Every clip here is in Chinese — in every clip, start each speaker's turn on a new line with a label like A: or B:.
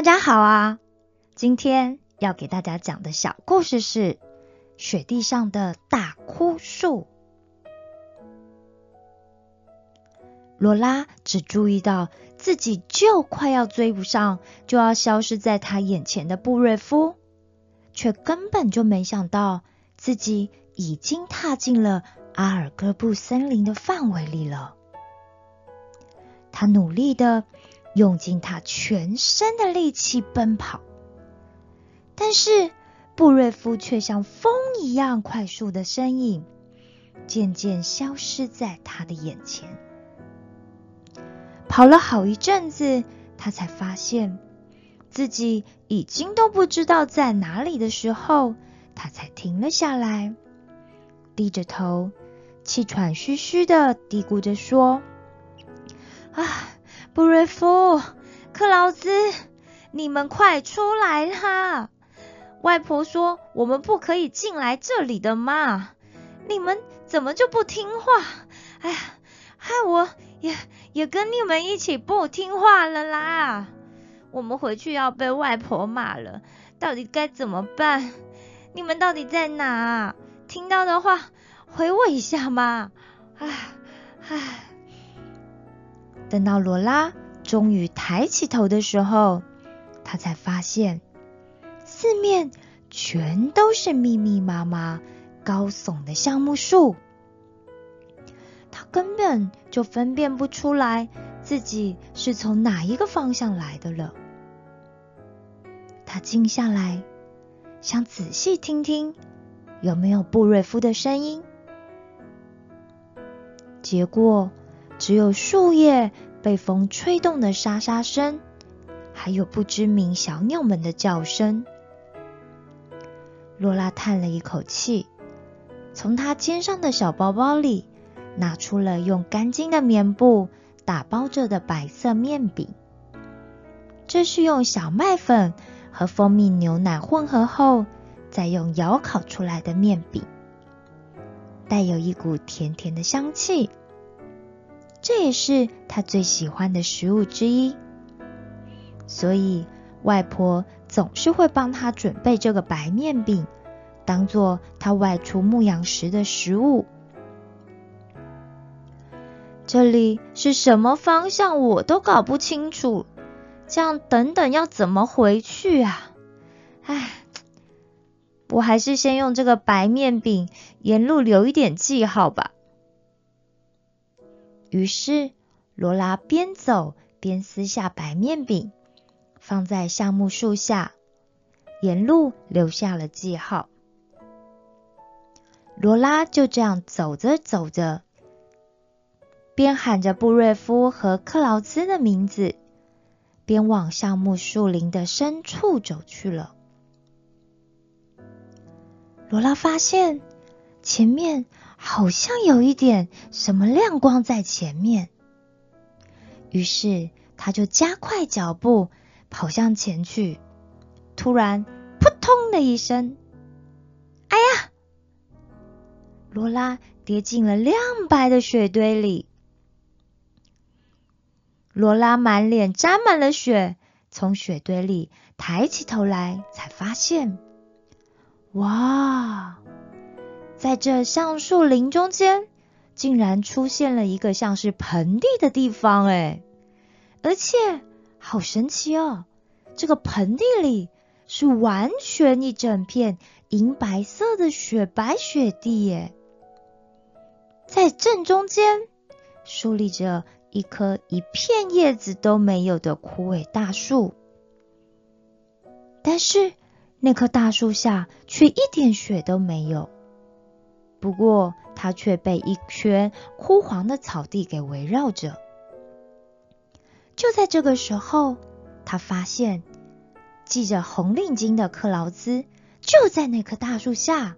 A: 大家好啊！今天要给大家讲的小故事是《雪地上的大枯树》。罗拉只注意到自己就快要追不上，就要消失在他眼前的布瑞夫，却根本就没想到自己已经踏进了阿尔戈布森林的范围里了。他努力的。用尽他全身的力气奔跑，但是布瑞夫却像风一样快速的身影，渐渐消失在他的眼前。跑了好一阵子，他才发现自己已经都不知道在哪里的时候，他才停了下来，低着头，气喘吁吁的嘀咕着说：“啊。”布瑞夫、克劳兹，你们快出来啦！外婆说我们不可以进来这里的嘛，你们怎么就不听话？哎呀，害我也也跟你们一起不听话了啦！我们回去要被外婆骂了，到底该怎么办？你们到底在哪？听到的话回我一下嘛！唉唉。等到罗拉终于抬起头的时候，他才发现四面全都是密密麻麻、高耸的橡木树。他根本就分辨不出来自己是从哪一个方向来的了。他静下来，想仔细听听有没有布瑞夫的声音，结果。只有树叶被风吹动的沙沙声，还有不知名小鸟们的叫声。罗拉叹了一口气，从她肩上的小包包里拿出了用干净的棉布打包着的白色面饼。这是用小麦粉和蜂蜜牛奶混合后，再用窑烤出来的面饼，带有一股甜甜的香气。这也是他最喜欢的食物之一，所以外婆总是会帮他准备这个白面饼，当做他外出牧羊时的食物。这里是什么方向我都搞不清楚，这样等等要怎么回去啊？唉，我还是先用这个白面饼沿路留一点记号吧。于是，罗拉边走边撕下白面饼，放在橡木树下，沿路留下了记号。罗拉就这样走着走着，边喊着布瑞夫和克劳兹的名字，边往橡木树林的深处走去了。罗拉发现前面。好像有一点什么亮光在前面，于是他就加快脚步跑向前去。突然，扑通的一声，哎呀！罗拉跌进了亮白的雪堆里。罗拉满脸沾满了雪，从雪堆里抬起头来，才发现，哇！在这橡树林中间，竟然出现了一个像是盆地的地方，哎，而且好神奇哦！这个盆地里是完全一整片银白色的雪白雪地，耶，在正中间竖立着一棵一片叶子都没有的枯萎大树，但是那棵大树下却一点雪都没有。不过，它却被一圈枯黄的草地给围绕着。就在这个时候，他发现系着红领巾的克劳兹就在那棵大树下，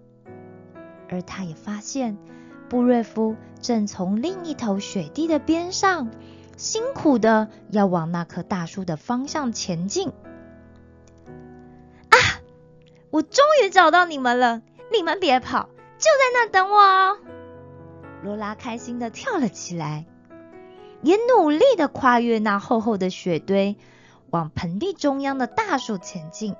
A: 而他也发现布瑞夫正从另一头雪地的边上辛苦的要往那棵大树的方向前进。啊！我终于找到你们了！你们别跑！就在那等我哦！罗拉开心的跳了起来，也努力的跨越那厚厚的雪堆，往盆地中央的大树前进。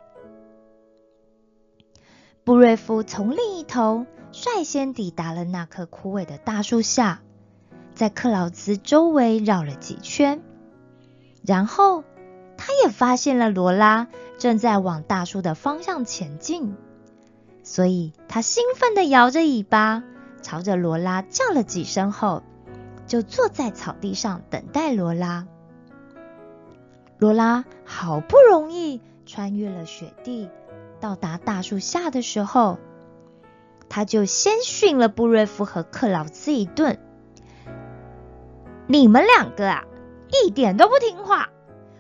A: 布瑞夫从另一头率先抵达了那棵枯萎的大树下，在克劳兹周围绕了几圈，然后他也发现了罗拉正在往大树的方向前进，所以他兴奋地摇着尾巴，朝着罗拉叫了几声后，就坐在草地上等待罗拉。罗拉好不容易穿越了雪地。到达大树下的时候，他就先训了布瑞夫和克劳兹一顿。你们两个啊，一点都不听话！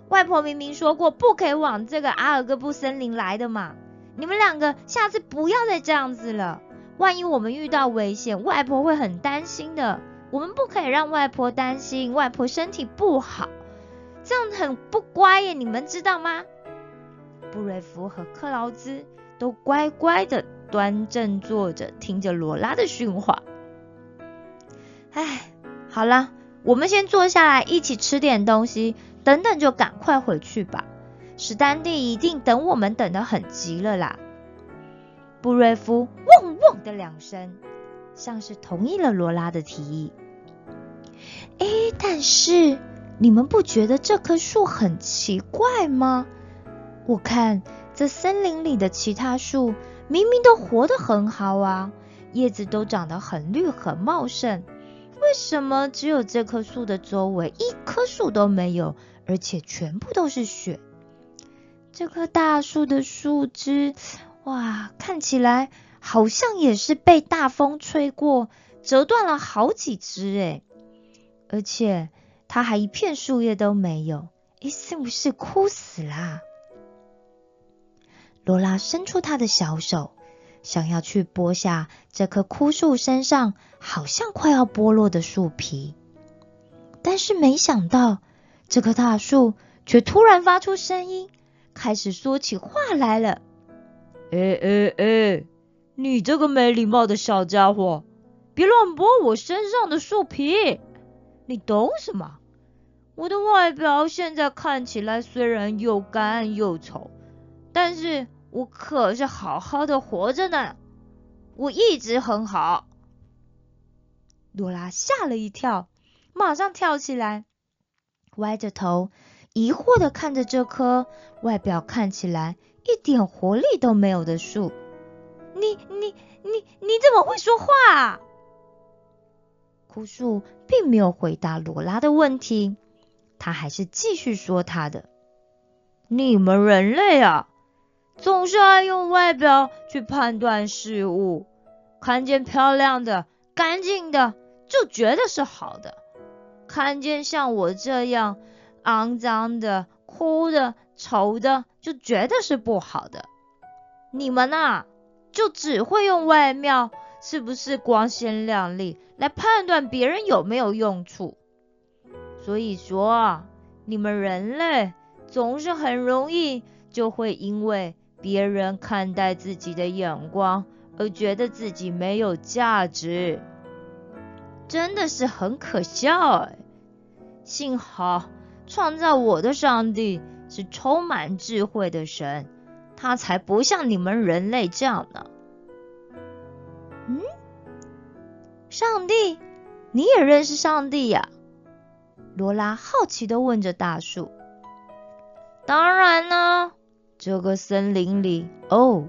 A: 外婆明明说过不可以往这个阿尔戈布森林来的嘛！你们两个下次不要再这样子了，万一我们遇到危险，外婆会很担心的。我们不可以让外婆担心，外婆身体不好，这样很不乖耶，你们知道吗？布瑞夫和克劳兹都乖乖的端正坐着，听着罗拉的训话。哎，好了，我们先坐下来一起吃点东西，等等就赶快回去吧。史丹蒂一定等我们等得很急了啦。布瑞夫汪汪的两声，像是同意了罗拉的提议。哎，但是你们不觉得这棵树很奇怪吗？我看这森林里的其他树明明都活得很好啊，叶子都长得很绿很茂盛，为什么只有这棵树的周围一棵树都没有，而且全部都是雪？这棵大树的树枝，哇，看起来好像也是被大风吹过，折断了好几枝哎，而且它还一片树叶都没有，诶，是不是枯死啦？罗拉伸出她的小手，想要去剥下这棵枯树身上好像快要剥落的树皮，但是没想到这棵大树却突然发出声音，开始说起话来了。哎哎哎，你这个没礼貌的小家伙，别乱剥我身上的树皮！你懂什么？我的外表现在看起来虽然又干又丑。但是我可是好好的活着呢，我一直很好。罗拉吓了一跳，马上跳起来，歪着头，疑惑地看着这棵外表看起来一点活力都没有的树。你、你、你、你怎么会说话？啊枯树并没有回答罗拉的问题，他还是继续说他的：“你们人类啊！”总是爱用外表去判断事物，看见漂亮的、干净的就觉得是好的，看见像我这样肮脏的、哭的、丑的就觉得是不好的。你们呐，就只会用外貌是不是光鲜亮丽来判断别人有没有用处。所以说，你们人类总是很容易就会因为。别人看待自己的眼光，而觉得自己没有价值，真的是很可笑哎！幸好创造我的上帝是充满智慧的神，他才不像你们人类这样呢。嗯，上帝，你也认识上帝呀？罗拉好奇的问着大树。当然呢。这个森林里，哦，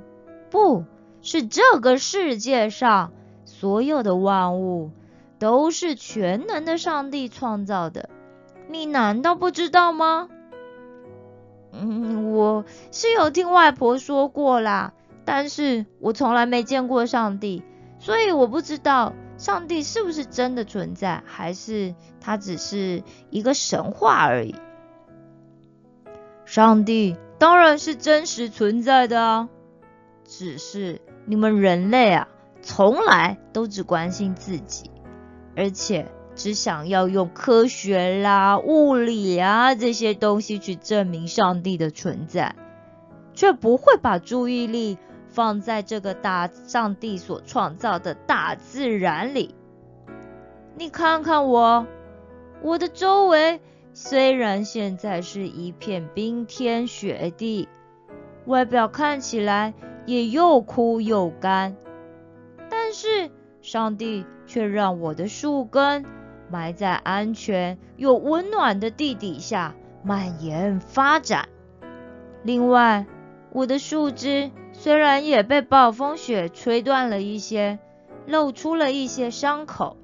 A: 不是这个世界上所有的万物都是全能的上帝创造的，你难道不知道吗？嗯，我是有听外婆说过啦，但是我从来没见过上帝，所以我不知道上帝是不是真的存在，还是他只是一个神话而已。上帝。当然是真实存在的啊，只是你们人类啊，从来都只关心自己，而且只想要用科学啦、物理啊这些东西去证明上帝的存在，却不会把注意力放在这个大上帝所创造的大自然里。你看看我，我的周围虽然现在是一片冰天雪地，外表看起来也又枯又干，但是上帝却让我的树根埋在安全又温暖的地底下蔓延发展。另外，我的树枝虽然也被暴风雪吹断了一些，露出了一些伤口，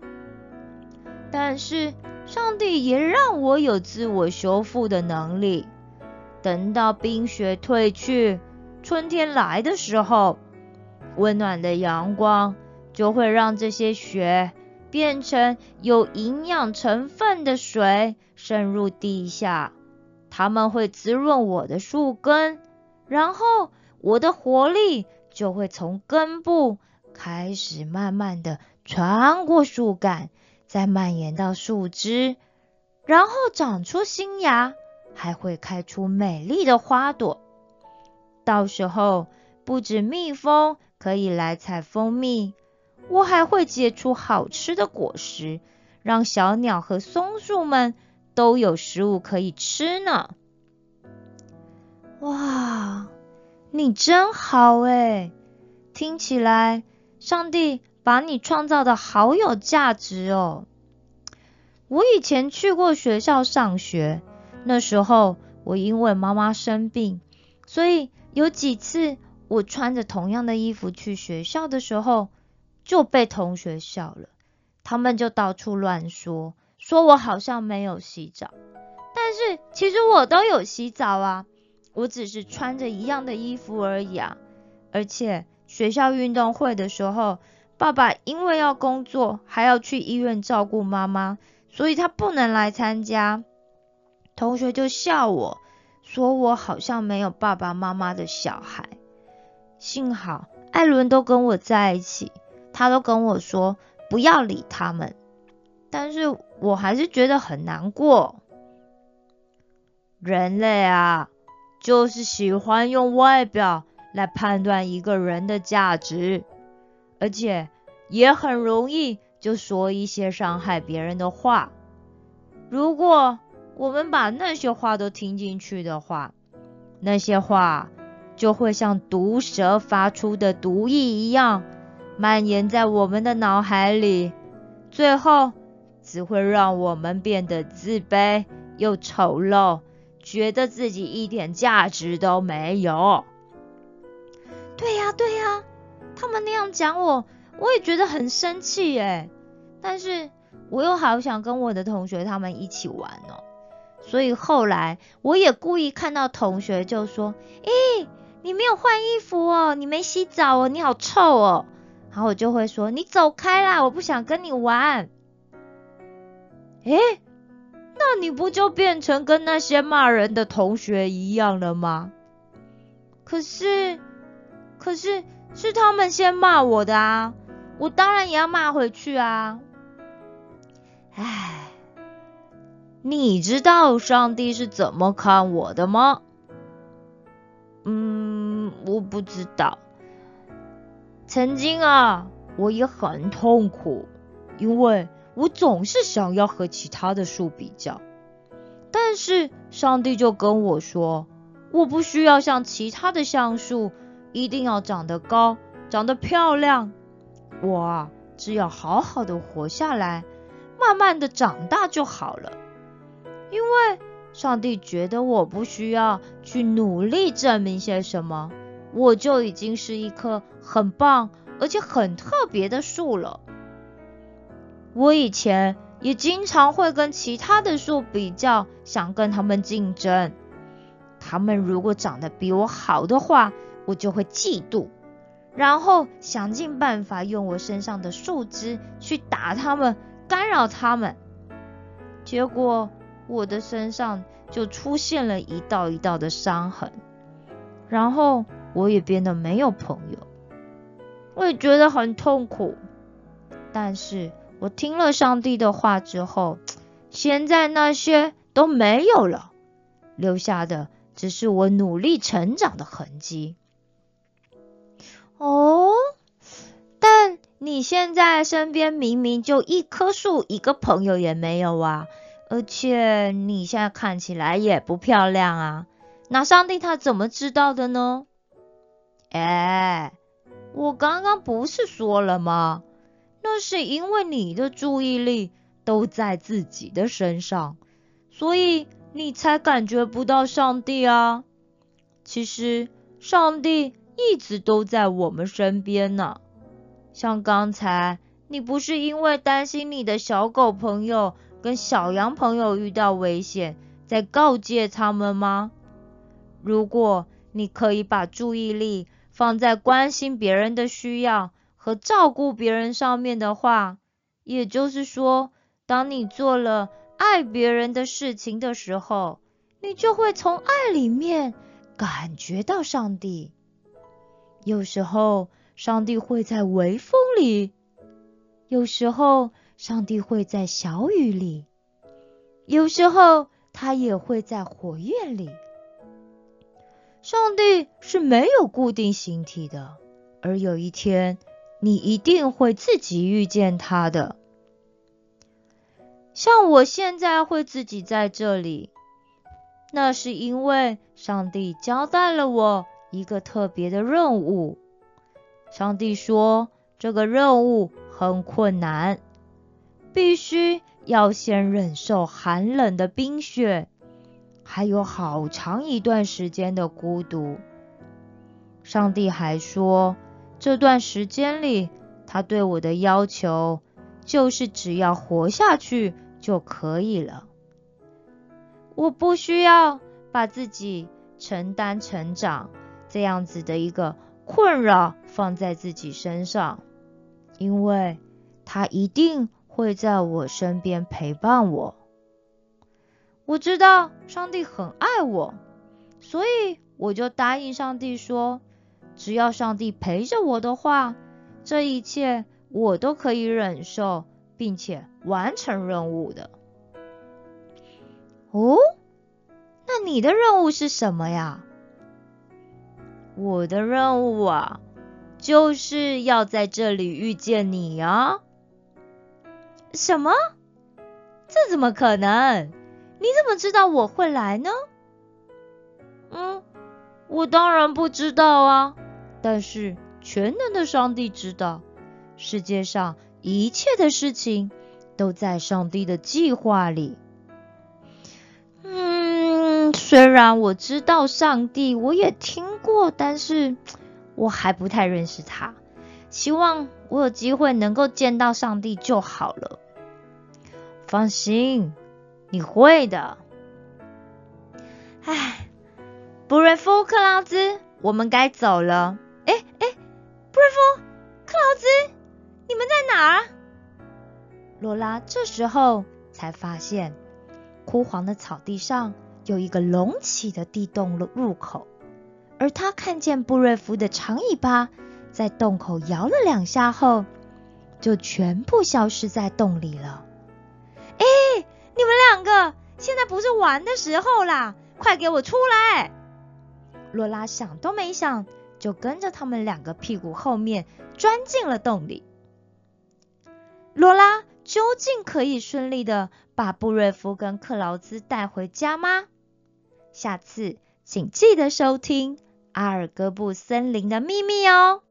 A: 但是。上帝也让我有自我修复的能力。等到冰雪退去，春天来的时候，温暖的阳光就会让这些雪变成有营养成分的水，渗入地下。它们会滋润我的树根，然后我的活力就会从根部开始慢慢的穿过树干。再蔓延到树枝，然后长出新芽，还会开出美丽的花朵。到时候，不止蜜蜂可以来采蜂蜜，我还会结出好吃的果实，让小鸟和松树们都有食物可以吃呢。哇，你真好哎！听起来，上帝。把你创造的好有价值哦！我以前去过学校上学，那时候我因为妈妈生病，所以有几次我穿着同样的衣服去学校的时候，就被同学笑了。他们就到处乱说，说我好像没有洗澡。但是其实我都有洗澡啊，我只是穿着一样的衣服而已啊。而且学校运动会的时候。爸爸因为要工作，还要去医院照顾妈妈，所以他不能来参加。同学就笑我，说我好像没有爸爸妈妈的小孩。幸好艾伦都跟我在一起，他都跟我说不要理他们。但是我还是觉得很难过。人类啊，就是喜欢用外表来判断一个人的价值。而且也很容易就说一些伤害别人的话。如果我们把那些话都听进去的话，那些话就会像毒蛇发出的毒液一样，蔓延在我们的脑海里，最后只会让我们变得自卑又丑陋，觉得自己一点价值都没有。对呀，对呀。他们那样讲我，我也觉得很生气耶。但是我又好想跟我的同学他们一起玩哦，所以后来我也故意看到同学就说：“咦，你没有换衣服哦，你没洗澡哦，你好臭哦。”然后我就会说：“你走开啦，我不想跟你玩。”诶，那你不就变成跟那些骂人的同学一样了吗？可是，可是。是他们先骂我的啊，我当然也要骂回去啊！唉，你知道上帝是怎么看我的吗？嗯，我不知道。曾经啊，我也很痛苦，因为我总是想要和其他的树比较，但是上帝就跟我说，我不需要像其他的橡树。一定要长得高，长得漂亮。我啊，只要好好的活下来，慢慢的长大就好了。因为上帝觉得我不需要去努力证明些什么，我就已经是一棵很棒而且很特别的树了。我以前也经常会跟其他的树比较，想跟他们竞争。他们如果长得比我好的话，我就会嫉妒，然后想尽办法用我身上的树枝去打他们，干扰他们。结果我的身上就出现了一道一道的伤痕，然后我也变得没有朋友，我也觉得很痛苦。但是我听了上帝的话之后，现在那些都没有了，留下的只是我努力成长的痕迹。哦，但你现在身边明明就一棵树，一个朋友也没有啊！而且你现在看起来也不漂亮啊。那上帝他怎么知道的呢？哎，我刚刚不是说了吗？那是因为你的注意力都在自己的身上，所以你才感觉不到上帝啊。其实上帝一直都在我们身边呢。像刚才，你不是因为担心你的小狗朋友跟小羊朋友遇到危险，在告诫他们吗？如果你可以把注意力放在关心别人的需要和照顾别人上面的话，也就是说，当你做了爱别人的事情的时候，你就会从爱里面感觉到上帝。有时候，上帝会在微风里；有时候，上帝会在小雨里；有时候，他也会在火焰里。上帝是没有固定形体的，而有一天，你一定会自己遇见他的。像我现在会自己在这里，那是因为上帝交代了我一个特别的任务。上帝说，这个任务很困难，必须要先忍受寒冷的冰雪。还有好长一段时间的孤独。上帝还说，这段时间里，他对我的要求就是只要活下去就可以了。我不需要把自己承担成长这样子的一个困扰放在自己身上，因为他一定会在我身边陪伴我。我知道上帝很爱我，所以我就答应上帝说，只要上帝陪着我的话，这一切我都可以忍受，并且完成任务的。哦，那你的任务是什么呀？我的任务啊，就是要在这里遇见你呀。什么？这怎么可能？你怎么知道我会来呢？嗯，我当然不知道啊。但是全能的上帝知道，世界上一切的事情都在上帝的计划里。嗯，虽然我知道上帝，我也听过，但是我还不太认识他。希望我有机会能够见到上帝就好了。放心。你会的，唉，布瑞夫、克劳兹，我们该走了。哎哎，布瑞夫、克劳兹，你们在哪儿？罗拉这时候才发现，枯黄的草地上有一个隆起的地洞入口，而他看见布瑞夫的长尾巴在洞口摇了两下后，就全部消失在洞里了。哎！你们两个现在不是玩的时候啦，快给我出来！罗拉想都没想，就跟着他们两个屁股后面钻进了洞里。罗拉究竟可以顺利的把布瑞夫跟克劳兹带回家吗？下次请记得收听《阿尔戈布森林的秘密》哦。